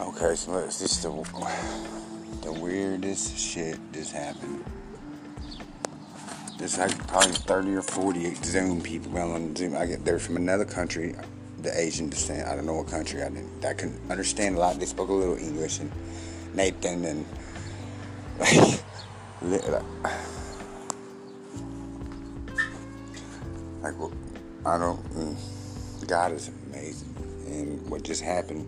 Okay, so let's just the the weirdest shit just happened. There's like probably 30 or 40 Zoom people going on Zoom. I get they're from another country, the Asian descent. I don't know what country I didn't. I couldn't understand a lot. They spoke a little English and Nathan and like, like well, I don't. Mm, God is amazing, and what just happened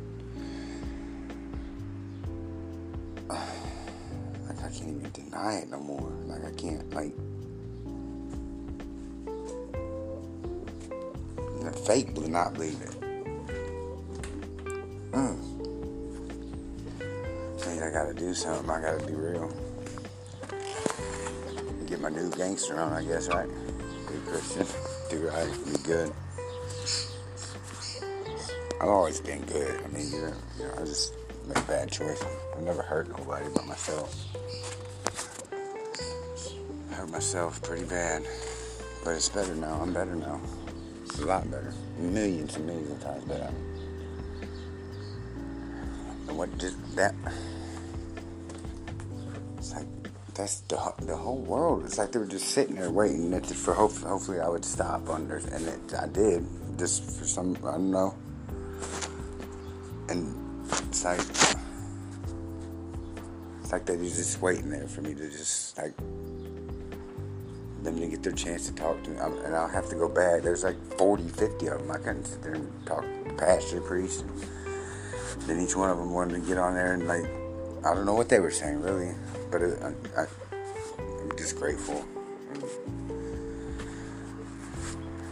I can't even deny it no more. Like I can't like the fake will not believe it. Mm. Mean I gotta do something. I gotta be real. Get my new gangster on, I guess, right? Be Christian. Do right. Be good. I've always been good. I mean, you know I just make bad choices. I've never hurt nobody but myself I hurt myself pretty bad. But it's better now. I'm better now. It's a lot better. Millions and millions of times better. And what did that? It's like that's the the whole world. It's like they were just sitting there waiting for hope, hopefully I would stop under, and it, I did. Just for some I don't know. And it's like it's like they were just waiting there for me to just like them to get their chance to talk to me. I'm, and I'll have to go back. There's like 40, 50 of them. I couldn't sit there and talk to pastor, priest. then each one of them wanted to get on there and like, I don't know what they were saying really, but it, I, I, I'm just grateful.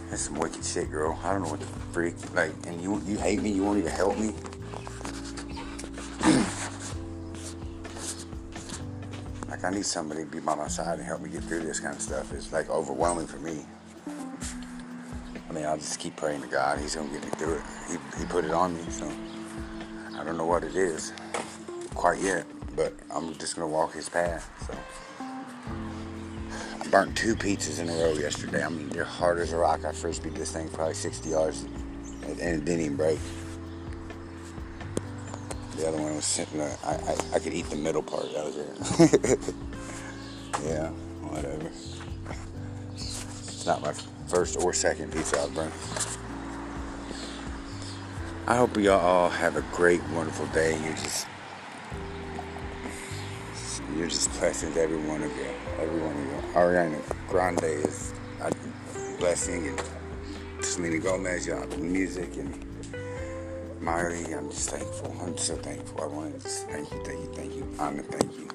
That's some wicked shit, girl. I don't know what the freak like. And you you hate me. You won't even help me. Like I need somebody to be by my side and help me get through this kind of stuff. It's like overwhelming for me. I mean, I'll just keep praying to God. He's gonna get me through it. He, he put it on me, so I don't know what it is quite yet, but I'm just gonna walk His path. So I burnt two pizzas in a row yesterday. I mean, they're hard as a rock. I frisbeed this thing probably 60 yards, and it didn't even break. The other one was sitting there. I, I, I could eat the middle part. That was it. yeah, whatever. It's not my first or second pizza I've burned. I hope you all have a great, wonderful day. You're just, you're just blessings, every one of you. Every one of you. Ariana Grande is a blessing, and Selena Gomez, y'all, music, and Miley, I'm just thankful. I'm so thankful. I want to just thank you, thank you, thank you. I'm thank you.